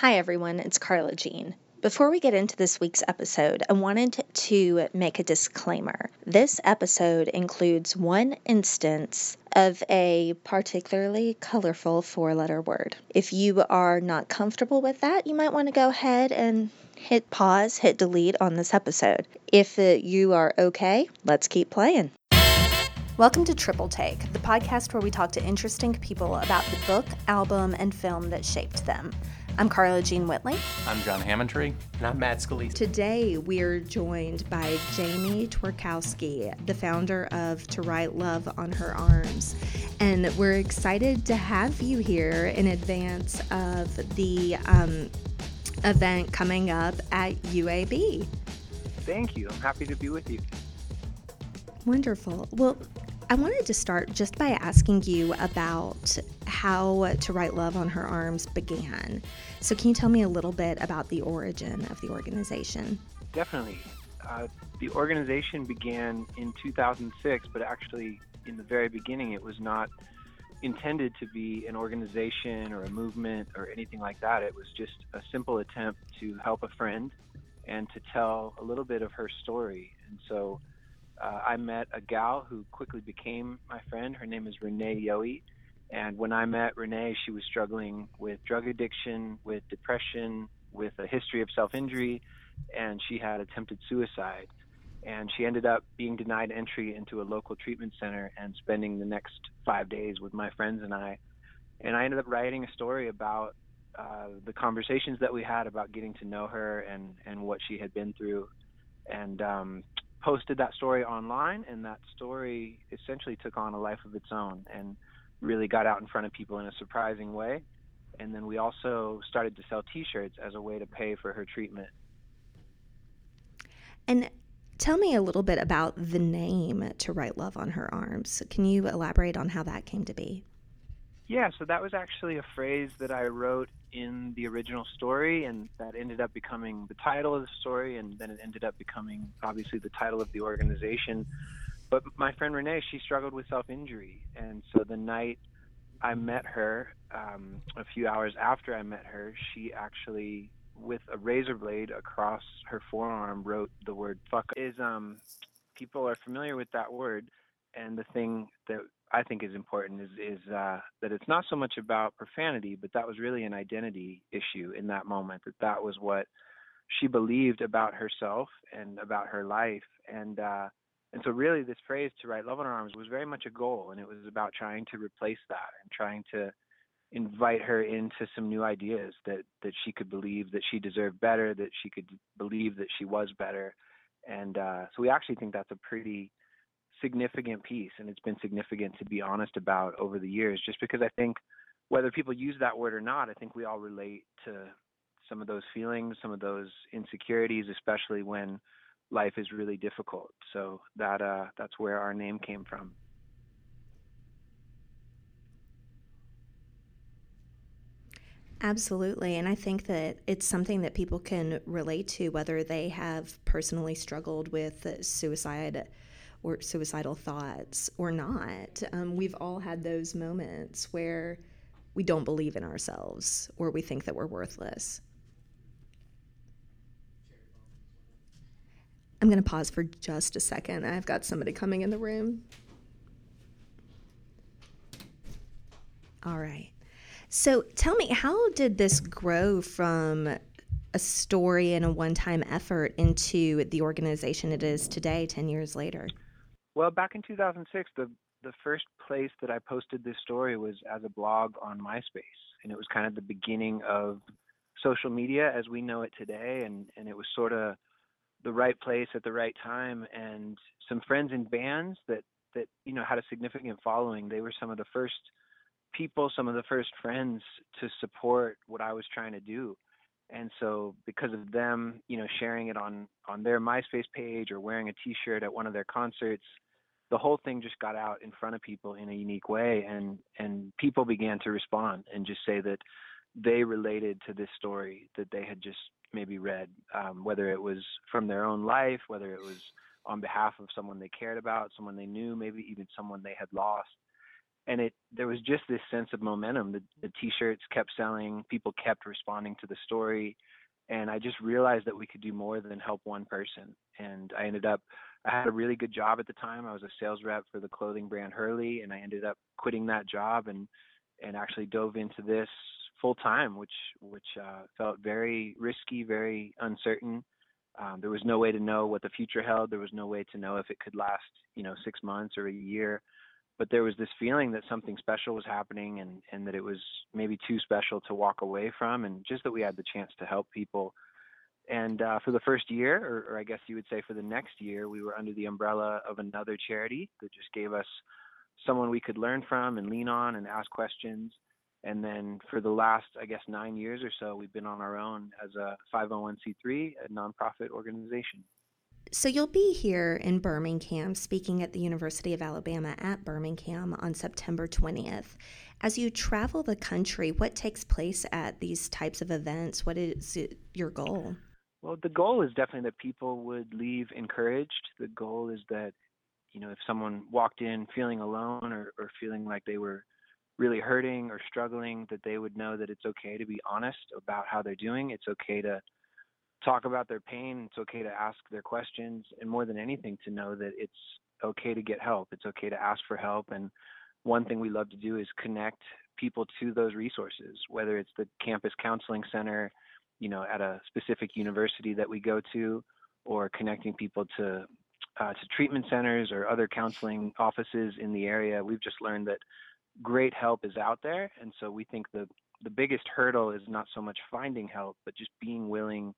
Hi, everyone. It's Carla Jean. Before we get into this week's episode, I wanted to make a disclaimer. This episode includes one instance of a particularly colorful four letter word. If you are not comfortable with that, you might want to go ahead and hit pause, hit delete on this episode. If uh, you are okay, let's keep playing. Welcome to Triple Take, the podcast where we talk to interesting people about the book, album, and film that shaped them. I'm Carla Jean Whitley. I'm John Hammontree. And I'm Matt Scalise. Today we're joined by Jamie Tworkowski, the founder of To Write Love on Her Arms. And we're excited to have you here in advance of the um, event coming up at UAB. Thank you. I'm happy to be with you. Wonderful. Well, I wanted to start just by asking you about how To Write Love on Her Arms began. So, can you tell me a little bit about the origin of the organization? Definitely. Uh, the organization began in 2006, but actually, in the very beginning, it was not intended to be an organization or a movement or anything like that. It was just a simple attempt to help a friend and to tell a little bit of her story. And so uh, I met a gal who quickly became my friend. Her name is Renee Yohe. And when I met Renee, she was struggling with drug addiction, with depression, with a history of self injury, and she had attempted suicide. And she ended up being denied entry into a local treatment center and spending the next five days with my friends and I. And I ended up writing a story about uh, the conversations that we had about getting to know her and, and what she had been through. And um, posted that story online, and that story essentially took on a life of its own and really got out in front of people in a surprising way. And then we also started to sell T-shirts as a way to pay for her treatment. And tell me a little bit about the name "To Write Love on Her Arms." Can you elaborate on how that came to be? Yeah, so that was actually a phrase that I wrote in the original story, and that ended up becoming the title of the story, and then it ended up becoming obviously the title of the organization. But my friend Renee, she struggled with self injury, and so the night I met her, um, a few hours after I met her, she actually, with a razor blade across her forearm, wrote the word "fuck." Is um, people are familiar with that word, and the thing that I think is important is is uh, that it's not so much about profanity, but that was really an identity issue in that moment. That that was what she believed about herself and about her life, and uh, and so really this phrase "to write love on her arms" was very much a goal, and it was about trying to replace that and trying to invite her into some new ideas that that she could believe that she deserved better, that she could believe that she was better, and uh, so we actually think that's a pretty significant piece, and it's been significant to be honest about over the years. Just because I think whether people use that word or not, I think we all relate to some of those feelings, some of those insecurities, especially when life is really difficult. So that uh, that's where our name came from. Absolutely. And I think that it's something that people can relate to, whether they have personally struggled with suicide or suicidal thoughts or not. Um, we've all had those moments where we don't believe in ourselves or we think that we're worthless. I'm going to pause for just a second. I've got somebody coming in the room. All right. So tell me, how did this grow from a story and a one time effort into the organization it is today, 10 years later? Well, back in 2006, the the first place that I posted this story was as a blog on MySpace, and it was kind of the beginning of social media as we know it today, and and it was sort of the right place at the right time, and some friends in bands that that you know had a significant following. They were some of the first people, some of the first friends to support what I was trying to do. And so because of them, you know, sharing it on on their MySpace page or wearing a t-shirt at one of their concerts, the whole thing just got out in front of people in a unique way. And and people began to respond and just say that they related to this story that they had just maybe read um, whether it was from their own life whether it was on behalf of someone they cared about someone they knew maybe even someone they had lost and it there was just this sense of momentum. The, the t-shirts kept selling, people kept responding to the story, and I just realized that we could do more than help one person. And I ended up I had a really good job at the time. I was a sales rep for the clothing brand Hurley, and I ended up quitting that job and and actually dove into this full time, which which uh, felt very risky, very uncertain. Um, there was no way to know what the future held. There was no way to know if it could last, you know, six months or a year. But there was this feeling that something special was happening, and and that it was maybe too special to walk away from, and just that we had the chance to help people and uh, for the first year, or, or, I guess you would say for the next year, we were under the umbrella of another charity that just gave us someone we could learn from and lean on and ask questions. And then for the last, I guess, nine years or so, we've been on our own as a 501c3, a nonprofit organization. So you'll be here in Birmingham speaking at the University of Alabama at Birmingham on September 20th. As you travel the country, what takes place at these types of events? What is your goal? Well, the goal is definitely that people would leave encouraged. The goal is that, you know, if someone walked in feeling alone or, or feeling like they were really hurting or struggling, that they would know that it's okay to be honest about how they're doing. It's okay to talk about their pain. It's okay to ask their questions. And more than anything, to know that it's okay to get help. It's okay to ask for help. And one thing we love to do is connect people to those resources, whether it's the campus counseling center, you know, at a specific university that we go to, or connecting people to uh, to treatment centers or other counseling offices in the area. We've just learned that great help is out there, and so we think the the biggest hurdle is not so much finding help, but just being willing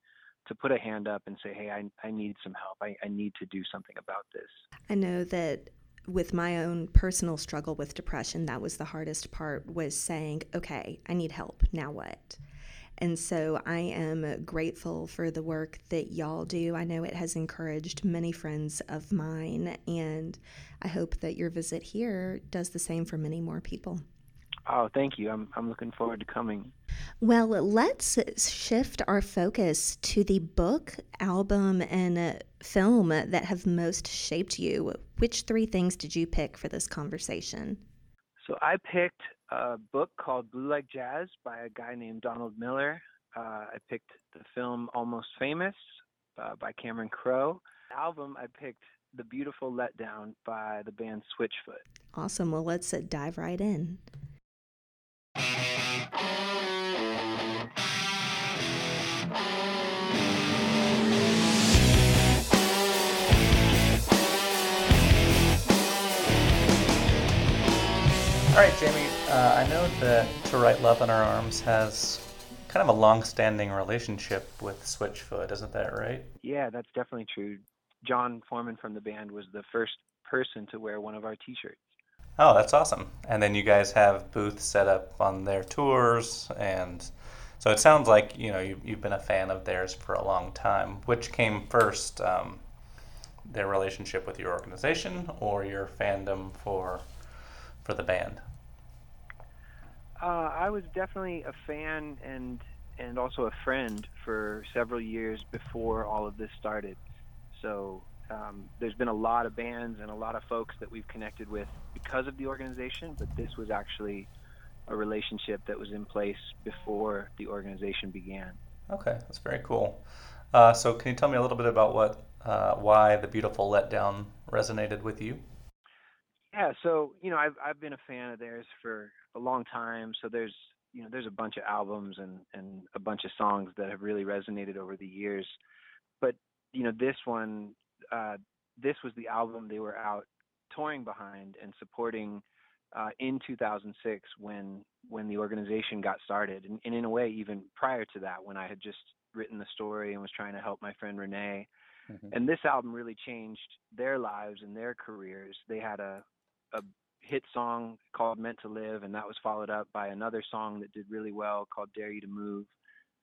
to put a hand up and say, hey, I, I need some help. I, I need to do something about this. I know that with my own personal struggle with depression, that was the hardest part was saying, okay, I need help. Now what? And so I am grateful for the work that y'all do. I know it has encouraged many friends of mine, and I hope that your visit here does the same for many more people. Oh, thank you. I'm, I'm looking forward to coming. Well, let's shift our focus to the book, album, and film that have most shaped you. Which three things did you pick for this conversation? So I picked a book called Blue Like Jazz by a guy named Donald Miller. Uh, I picked the film Almost Famous uh, by Cameron Crowe. Album, I picked The Beautiful Letdown by the band Switchfoot. Awesome. Well, let's uh, dive right in. All right, Jamie, uh, I know that To Write Love in Our Arms has kind of a long standing relationship with Switchfoot, isn't that right? Yeah, that's definitely true. Jon Foreman from the band was the first person to wear one of our t shirts. Oh, that's awesome. And then you guys have booths set up on their tours and so it sounds like you know you, you've been a fan of theirs for a long time. Which came first, um, their relationship with your organization or your fandom for for the band? Uh, I was definitely a fan and and also a friend for several years before all of this started. So um, there's been a lot of bands and a lot of folks that we've connected with because of the organization, but this was actually a relationship that was in place before the organization began. Okay, that's very cool. Uh, so, can you tell me a little bit about what, uh, why the beautiful letdown resonated with you? Yeah, so you know, I've I've been a fan of theirs for a long time. So there's you know there's a bunch of albums and and a bunch of songs that have really resonated over the years. But you know, this one, uh, this was the album they were out touring behind and supporting uh, in 2006 when when the organization got started, and, and in a way even prior to that when I had just written the story and was trying to help my friend Renee. Mm-hmm. And this album really changed their lives and their careers. They had a a hit song called Meant to Live, and that was followed up by another song that did really well called Dare You to Move,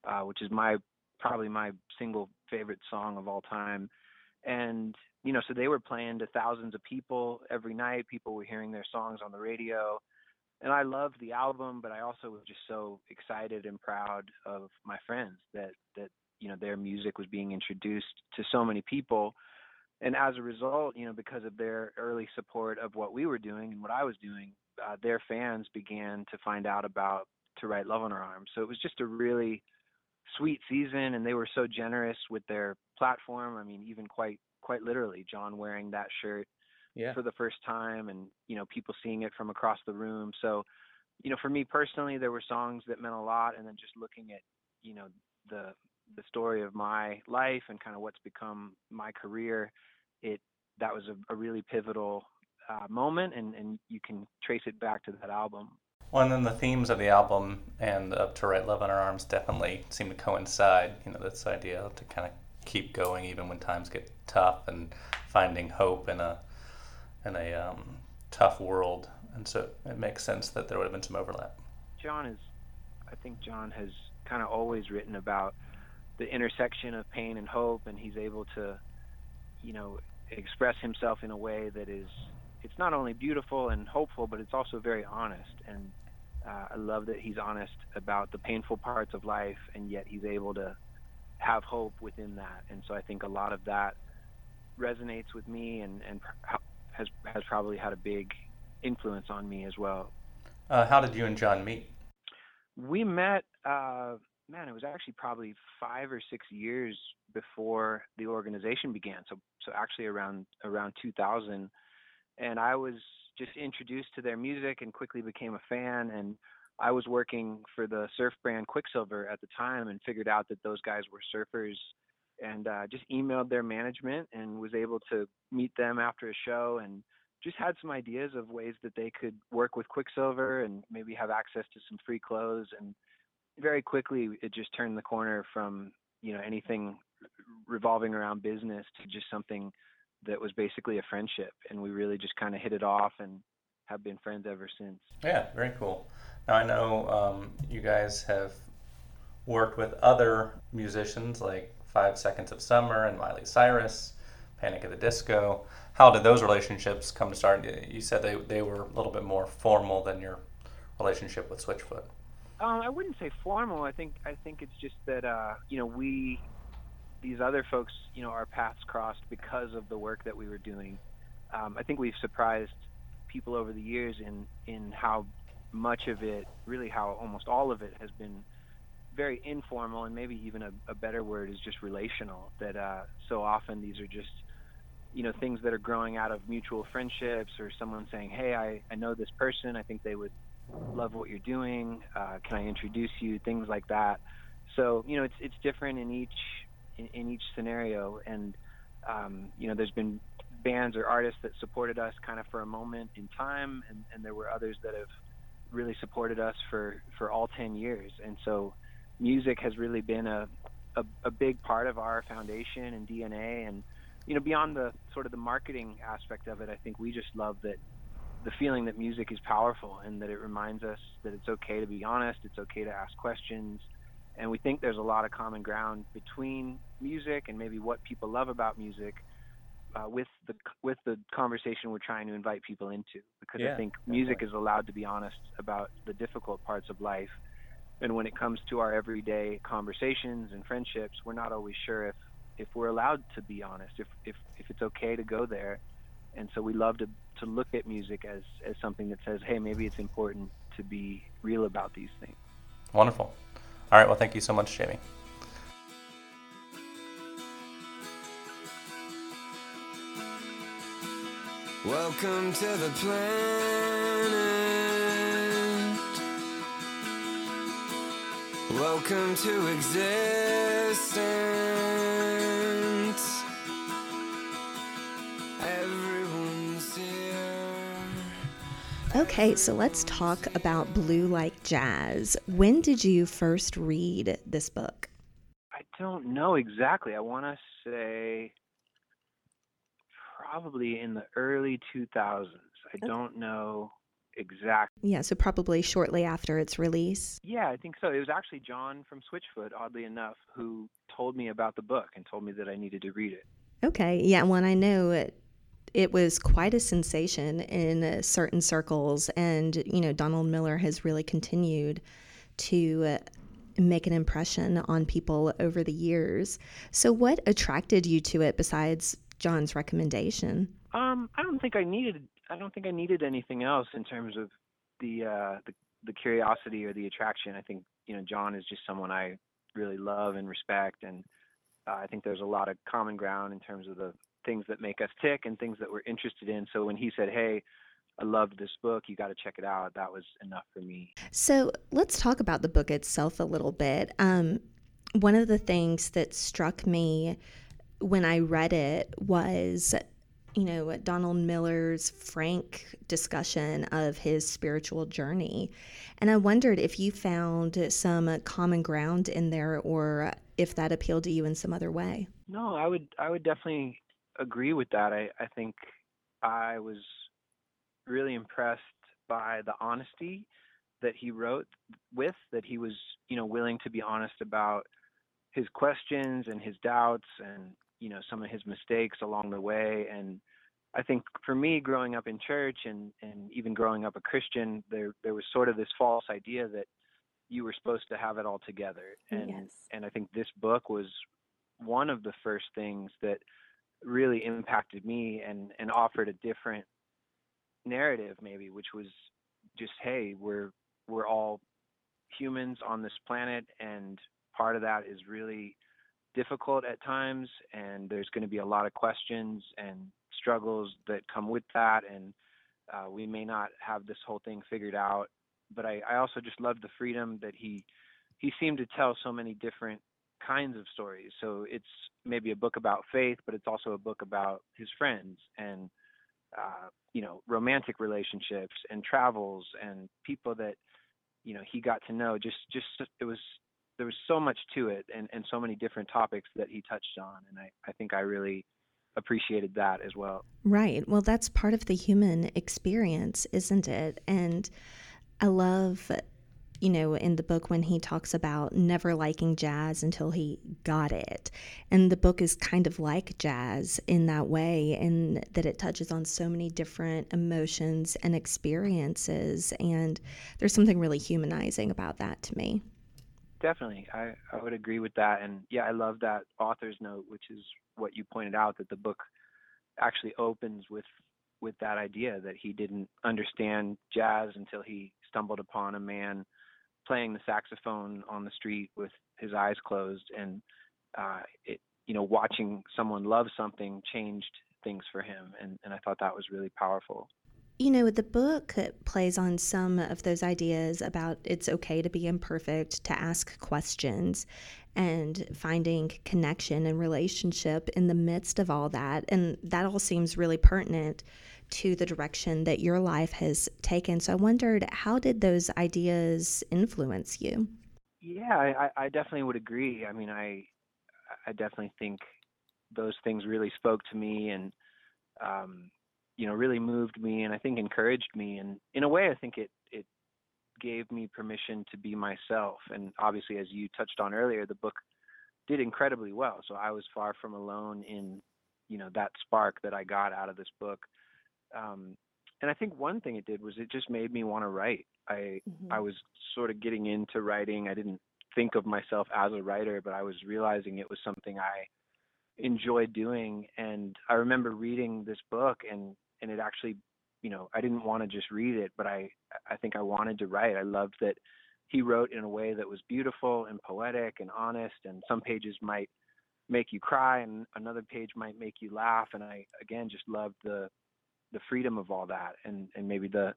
uh, which is my probably my single favorite song of all time. And you know, so they were playing to thousands of people every night. People were hearing their songs on the radio. And I loved the album, but I also was just so excited and proud of my friends that that you know their music was being introduced to so many people and as a result, you know, because of their early support of what we were doing and what I was doing, uh, their fans began to find out about To Write Love on Her Arms. So it was just a really sweet season, and they were so generous with their platform. I mean, even quite quite literally, John wearing that shirt yeah. for the first time, and you know, people seeing it from across the room. So, you know, for me personally, there were songs that meant a lot, and then just looking at you know the the story of my life and kind of what's become my career, it that was a, a really pivotal uh, moment, and and you can trace it back to that album. Well, and then the themes of the album and of To Write Love on Her Arms definitely seem to coincide. You know, this idea to kind of keep going even when times get tough and finding hope in a in a um, tough world. And so it makes sense that there would have been some overlap. John is, I think John has kind of always written about the intersection of pain and hope, and he's able to, you know, express himself in a way that is, it's not only beautiful and hopeful, but it's also very honest. And uh, I love that he's honest about the painful parts of life, and yet he's able to have hope within that. And so I think a lot of that resonates with me, and and has has probably had a big influence on me as well. Uh, how did you and John meet? We met. Uh, man, it was actually probably five or six years before the organization began. So so actually around around 2000, and I was just introduced to their music and quickly became a fan. And I was working for the surf brand Quiksilver at the time and figured out that those guys were surfers and uh, just emailed their management and was able to meet them after a show and just had some ideas of ways that they could work with Quiksilver and maybe have access to some free clothes and very quickly it just turned the corner from you know anything revolving around business to just something that was basically a friendship and we really just kind of hit it off and have been friends ever since. Yeah very cool. Now i know um, you guys have worked with other musicians like five seconds of summer and miley cyrus panic at the disco. How did those relationships come to start? You said they, they were a little bit more formal than your relationship with switchfoot um, I wouldn't say formal. I think I think it's just that uh, you know we these other folks, you know, our paths crossed because of the work that we were doing. Um, I think we've surprised people over the years in in how much of it, really how almost all of it, has been very informal, and maybe even a, a better word is just relational. That uh, so often these are just you know things that are growing out of mutual friendships or someone saying, "Hey, I I know this person. I think they would love what you're doing. Uh, can I introduce you? Things like that. So you know, it's it's different in each in, in each scenario, and um, you know, there's been bands or artists that supported us kind of for a moment in time, and, and there were others that have really supported us for for all 10 years. And so, music has really been a a, a big part of our foundation and DNA, and you know, beyond the sort of the marketing aspect of it, I think we just love that the feeling that music is powerful and that it reminds us that it's okay to be honest, it's okay to ask questions, and we think there's a lot of common ground between music and maybe what people love about music uh, with the with the conversation we're trying to invite people into. Because yeah, I think music is allowed to be honest about the difficult parts of life. And when it comes to our everyday conversations and friendships we're not always sure if if we're allowed to be honest if if if it's okay to go there and so we love to to look at music as as something that says, hey, maybe it's important to be real about these things. Wonderful. All right. Well, thank you so much, Jamie. Welcome to the planet. Welcome to existence. Okay, so let's talk about Blue Like Jazz. When did you first read this book? I don't know exactly. I want to say probably in the early 2000s. I don't know exactly. Yeah, so probably shortly after its release. Yeah, I think so. It was actually John from Switchfoot, oddly enough, who told me about the book and told me that I needed to read it. Okay, yeah, well, I know it it was quite a sensation in certain circles, and you know Donald Miller has really continued to uh, make an impression on people over the years. So, what attracted you to it besides John's recommendation? Um, I don't think I needed. I don't think I needed anything else in terms of the uh, the the curiosity or the attraction. I think you know John is just someone I really love and respect, and uh, I think there's a lot of common ground in terms of the things that make us tick and things that we're interested in. So when he said, "Hey," I loved this book. You got to check it out. That was enough for me. So let's talk about the book itself a little bit. Um, one of the things that struck me when I read it was you know, Donald Miller's frank discussion of his spiritual journey. And I wondered if you found some common ground in there or if that appealed to you in some other way. No, I would I would definitely agree with that. I, I think I was really impressed by the honesty that he wrote with, that he was, you know, willing to be honest about his questions and his doubts and you know some of his mistakes along the way and I think for me growing up in church and and even growing up a Christian there there was sort of this false idea that you were supposed to have it all together and yes. and I think this book was one of the first things that really impacted me and and offered a different narrative maybe which was just hey we're we're all humans on this planet and part of that is really difficult at times and there's going to be a lot of questions and struggles that come with that and uh, we may not have this whole thing figured out. But I, I also just love the freedom that he he seemed to tell so many different kinds of stories so it's maybe a book about faith but it's also a book about his friends and uh, you know romantic relationships and travels and people that you know he got to know just just it was there was so much to it and, and so many different topics that he touched on and I, I think I really appreciated that as well. Right. Well that's part of the human experience, isn't it? And I love you know, in the book when he talks about never liking jazz until he got it. And the book is kind of like jazz in that way, in that it touches on so many different emotions and experiences. And there's something really humanizing about that to me. Definitely. I, I would agree with that. And yeah, I love that author's note, which is what you pointed out that the book actually opens with with that idea that he didn't understand jazz until he stumbled upon a man playing the saxophone on the street with his eyes closed and uh it you know watching someone love something changed things for him and and I thought that was really powerful you know, the book plays on some of those ideas about it's okay to be imperfect, to ask questions, and finding connection and relationship in the midst of all that. And that all seems really pertinent to the direction that your life has taken. So I wondered, how did those ideas influence you? Yeah, I, I definitely would agree. I mean, I I definitely think those things really spoke to me and um, you know really moved me and I think encouraged me and in a way I think it it gave me permission to be myself and obviously as you touched on earlier the book did incredibly well so I was far from alone in you know that spark that I got out of this book um, and I think one thing it did was it just made me want to write. I mm-hmm. I was sort of getting into writing. I didn't think of myself as a writer but I was realizing it was something I enjoyed doing. And I remember reading this book and and it actually you know i didn't want to just read it but i i think i wanted to write. I loved that he wrote in a way that was beautiful and poetic and honest and some pages might make you cry and another page might make you laugh. And i again just loved the the freedom of all that and and maybe the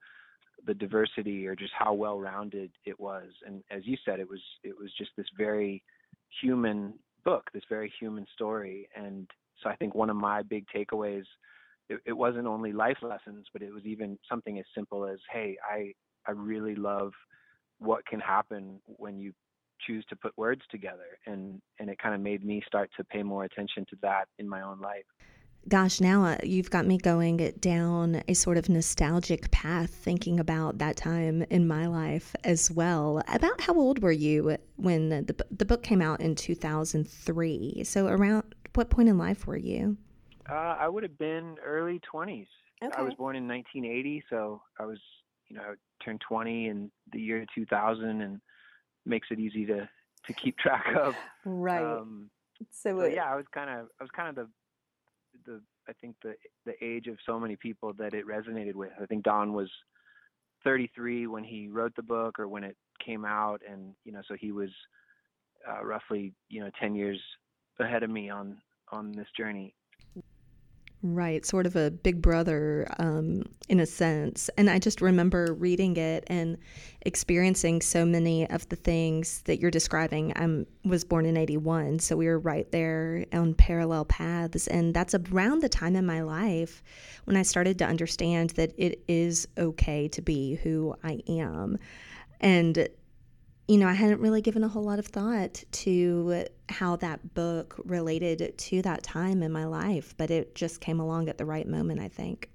the diversity or just how well rounded it was. And as you said it was it was just this very human book this very human story. And so i think one of my big takeaways it, it wasn't only life lessons, but it was even something as simple as, hey, I I really love what can happen when you choose to put words together. And and it kind of made me start to pay more attention to that in my own life gosh now uh, you've got me going down a sort of nostalgic path thinking about that time in my life as well about how old were you when the, the book came out in 2003 so around what point in life were you uh, I would have been early 20s. Okay. I was born in 1980, so I was, you know, I turned 20 in the year 2000, and makes it easy to to keep track of. Right. Um, so, so yeah, I was kind of I was kind of the the I think the the age of so many people that it resonated with. I think Don was 33 when he wrote the book or when it came out, and you know, so he was uh, roughly you know 10 years ahead of me on on this journey. Right, sort of a big brother um, in a sense. And I just remember reading it and experiencing so many of the things that you're describing. I was born in 81, so we were right there on parallel paths. And that's around the time in my life when I started to understand that it is okay to be who I am. And you know, I hadn't really given a whole lot of thought to how that book related to that time in my life, but it just came along at the right moment, I think.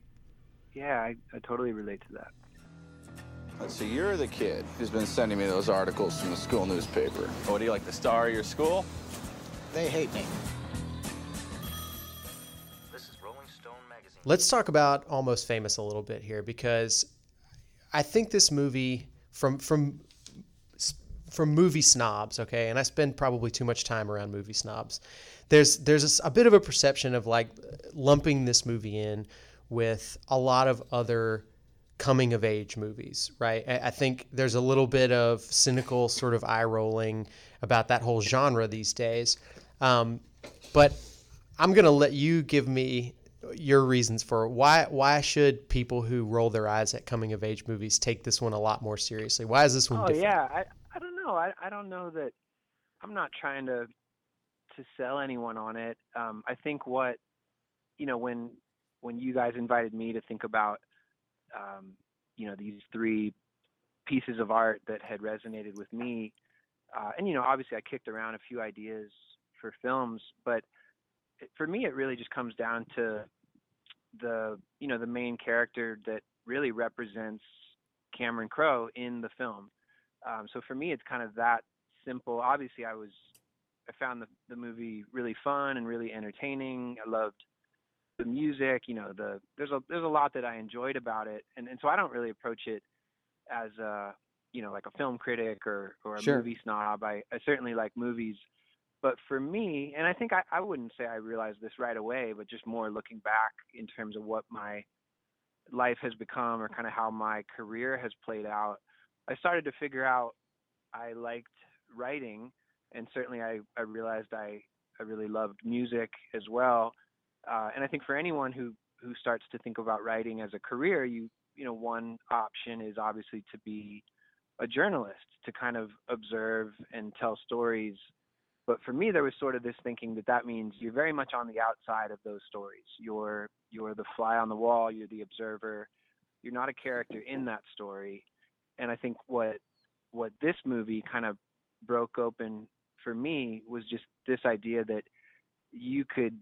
Yeah, I, I totally relate to that. Uh, Let's see, you're the kid who's been sending me those articles from the school newspaper. What do you like, the star of your school? They hate me. This is Rolling Stone magazine. Let's talk about Almost Famous a little bit here because I think this movie from from from movie snobs, okay, and I spend probably too much time around movie snobs. There's there's a, a bit of a perception of like lumping this movie in with a lot of other coming of age movies, right? I, I think there's a little bit of cynical sort of eye rolling about that whole genre these days. Um, but I'm gonna let you give me your reasons for why why should people who roll their eyes at coming of age movies take this one a lot more seriously? Why is this one oh, different? yeah, I, I don't know. I, I don't know that I'm not trying to to sell anyone on it. Um, I think what you know when when you guys invited me to think about um, you know these three pieces of art that had resonated with me, uh, and you know obviously I kicked around a few ideas for films, but it, for me it really just comes down to the you know the main character that really represents Cameron Crowe in the film. Um, so for me, it's kind of that simple. Obviously, I was I found the the movie really fun and really entertaining. I loved the music. You know, the there's a there's a lot that I enjoyed about it, and and so I don't really approach it as a you know like a film critic or or a Sure. movie snob. I I certainly like movies. But for me, and I think I, I wouldn't say I realized this right away, but just more looking back in terms of what my life has become or kind of how my career has played out, I started to figure out I liked writing, and certainly I, I realized I, I really loved music as well. Uh, and I think for anyone who, who starts to think about writing as a career, you you know one option is obviously to be a journalist to kind of observe and tell stories. But for me, there was sort of this thinking that that means you're very much on the outside of those stories. You're you're the fly on the wall. You're the observer. You're not a character in that story and I think what what this movie kind of broke open for me was just this idea that you could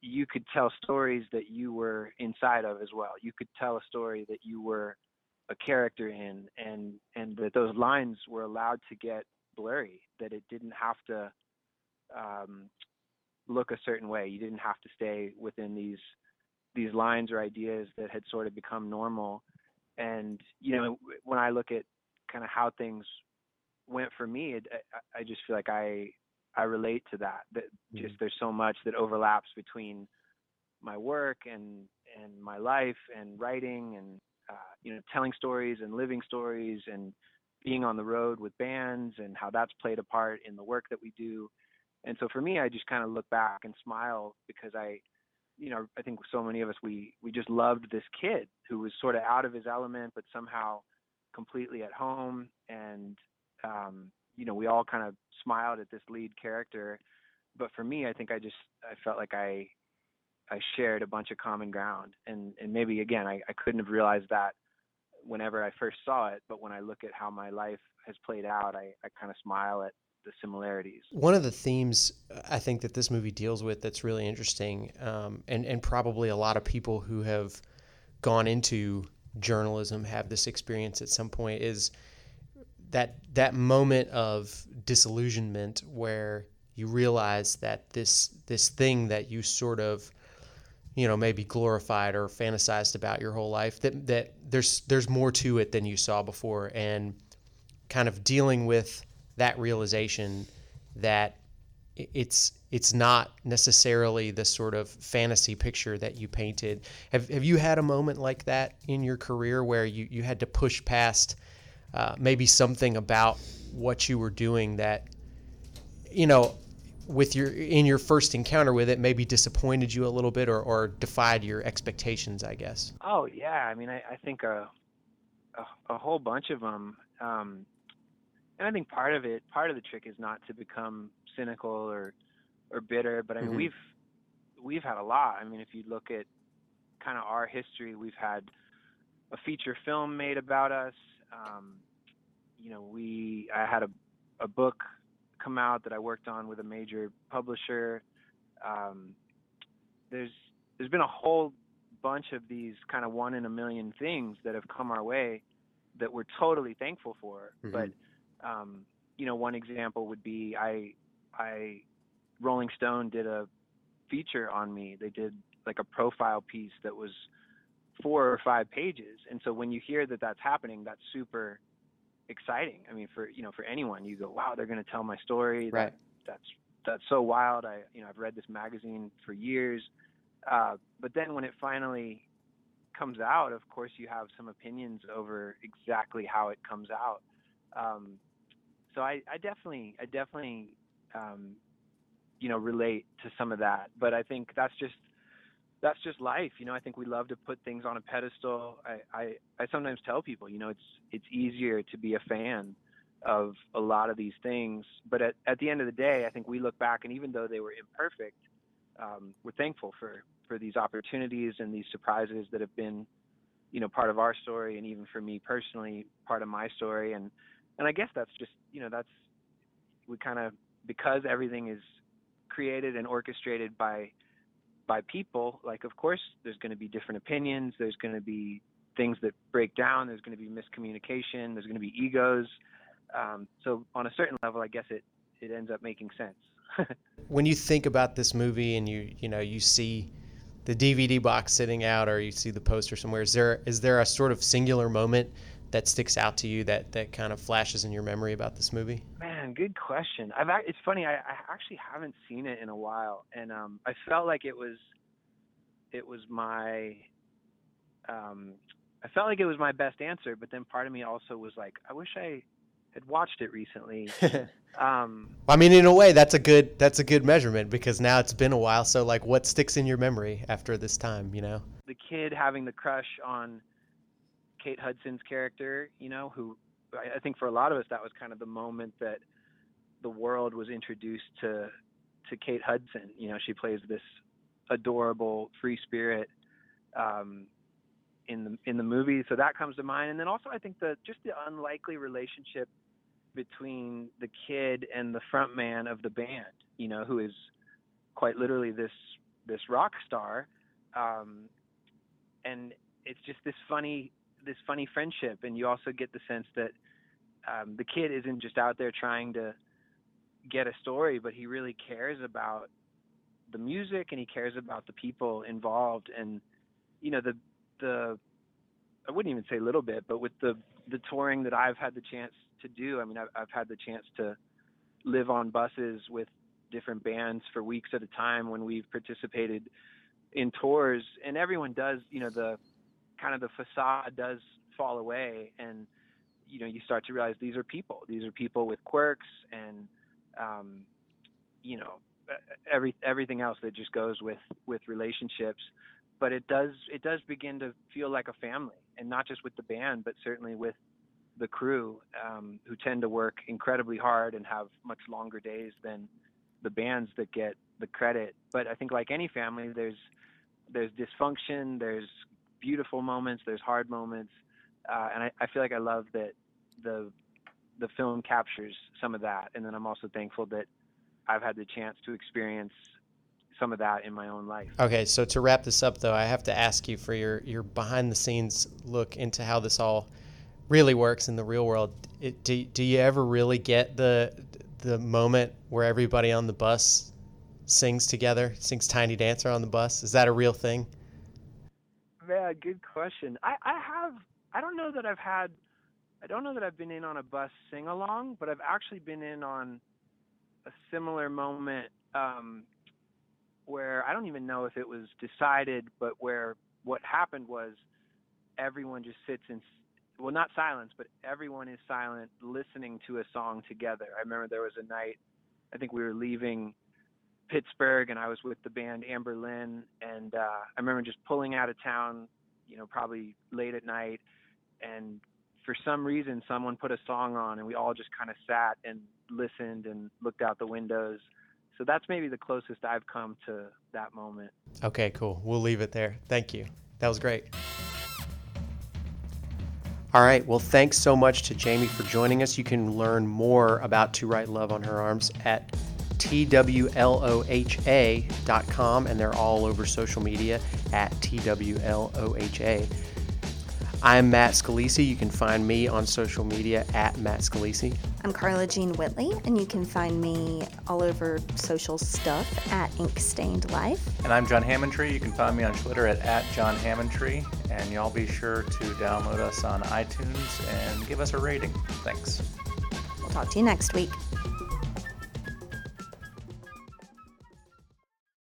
you could tell stories that you were inside of as well. You could tell a story that you were a character in and and that those lines were allowed to get blurry that it didn't have to um, look a certain way you didn't have to stay within these these lines or ideas that had sort of become normal and you know when i look at kind of how things went for me it, I, I just feel like i i relate to that that just there's so much that overlaps between my work and and my life and writing and uh, you know telling stories and living stories and being on the road with bands and how that's played a part in the work that we do. And so for me i just kind of look back and smile because i you know i think so many of us we we just loved this kid who was sort of out of his element but somehow completely at home. And um you know we all kind of smiled at this lead character. But for me i think i just i felt like i i shared a bunch of common ground. And and maybe again i, I couldn't have realized that whenever i first saw it but when i look at how my life has played out i i kind of smile at the similarities. One of the themes I think that this movie deals with that's really interesting, um, and and probably a lot of people who have gone into journalism have this experience at some point is that that moment of disillusionment where you realize that this this thing that you sort of you know maybe glorified or fantasized about your whole life that that there's there's more to it than you saw before and kind of dealing with that realization that it's it's not necessarily the sort of fantasy picture that you painted. Have have you had a moment like that in your career where you you had to push past uh, maybe something about what you were doing that you know with your in your first encounter with it maybe disappointed you a little bit or, or defied your expectations i guess? Oh yeah, I mean, I, I think a, a a whole bunch of them, um, and I think part of it, part of the trick is not to become cynical or or bitter. But I mean, Mhm. we've we've had a lot. I mean, if you look at kind of our history, we've had a feature film made about us. Um, you know, we I had a a book come out that I worked on with a major publisher. Um, there's there's been a whole bunch of these kind of one in a million things that have come our way that we're totally thankful for. But um, you know, one example would be I I Rolling Stone did a feature on me. They did like a profile piece that was four or five pages. And so when you hear that that's happening, that's super exciting. I mean, for you know, for anyone, you go, wow, they're going to tell my story. That- Right. that's that's so wild. I you know I've read this magazine for years, uh, but then when it finally comes out, of course you have some opinions over exactly how it comes out. Um, so I, I definitely I definitely um, you know relate to some of that, but I think that's just that's just life. You know, I think we love to put things on a pedestal. I, I, I sometimes tell people, you know, it's it's easier to be a fan of a lot of these things. But at, at the end of the day, I think we look back and even though they were imperfect, um, we're thankful for, for these opportunities and these surprises that have been, you know, part of our story and even for me personally, part of my story. And, and I guess that's just, you know, that's, we kind of, because everything is created and orchestrated by, by people, like, of course, there's going to be different opinions. There's going to be things that break down. There's going to be miscommunication. There's going to be egos. Um, so on a certain level, I guess it, it ends up making sense. when you think about this movie and you you know you see the DVD box sitting out or you see the poster somewhere is there is there a sort of singular moment that sticks out to you that that kind of flashes in your memory about this movie Man, good question. I've it's funny. I, I actually haven't seen it in a while, and um, I felt like it was it was my um, I felt like it was my best answer, but then part of me also was like, I wish I had watched it recently. Um, I mean in a way that's a good that's a good measurement because now it's been a while so like what sticks in your memory after this time you know the kid having the crush on Kate Hudson's character, you know, who I I think for a lot of us that was kind of the moment that the world was introduced to to Kate Hudson. You know, she plays this adorable free spirit um, in the in the movie, so that comes to mind. And then also I think the just the unlikely relationship between the kid and the front man of the band, you know, who is quite literally this this rock star. Um, and it's just this funny this funny friendship and you also get the sense that um, the kid isn't just out there trying to get a story but he really cares about the music and he cares about the people involved. And you know the the I wouldn't even say a little bit but with the the touring that I've had the chance to do I mean I've, I've had the chance to live on buses with different bands for weeks at a time when we've participated in tours. And everyone does you know the kind of the facade does fall away and you know you start to realize these are people. These are people with quirks and um you know every everything else that just goes with with relationships. But it does it does begin to feel like a family and not just with the band but certainly with the crew um who tend to work incredibly hard and have much longer days than the bands that get the credit. But i think like any family there's there's dysfunction there's beautiful moments there's hard moments uh, and I, I feel like i love that the the film captures some of that and then i'm also thankful that i've had the chance to experience some of that in my own life Okay, so to wrap this up, though, I have to ask you for your, your behind the scenes look into how this all really works in the real world. It, do, do you ever really get the the moment where everybody on the bus sings together, sings Tiny Dancer on the bus? Is that a real thing? Man, good question. I, I have I don't know that I've had I don't know that I've been in on a bus sing along, but I've actually been in on a similar moment um, where I don't even know if it was decided, but where what happened was everyone just sits in well not silence but everyone is silent listening to a song together i remember there was a night i think we were leaving pittsburgh and i was with the band Anberlin and uh i remember just pulling out of town you know probably late at night and for some reason someone put a song on and we all just kind of sat and listened and looked out the windows so that's maybe the closest i've come to that moment Okay, cool. We'll leave it there. Thank you. That was great. All right. Well, thanks so much to Jamie for joining us. You can learn more about To Write Love on Her Arms at twloha.com, and they're all over social media at twloha. I'm Matt Scalisi. You can find me on social media at Matt Scalisi. I'm Carla Jean Whitley, and you can find me all over social stuff at Ink Stained Life. And I'm John Hammontree. You can find me on Twitter at, at John Hammontree. And y'all be sure to download us on iTunes and give us a rating. Thanks. We'll talk to you next week.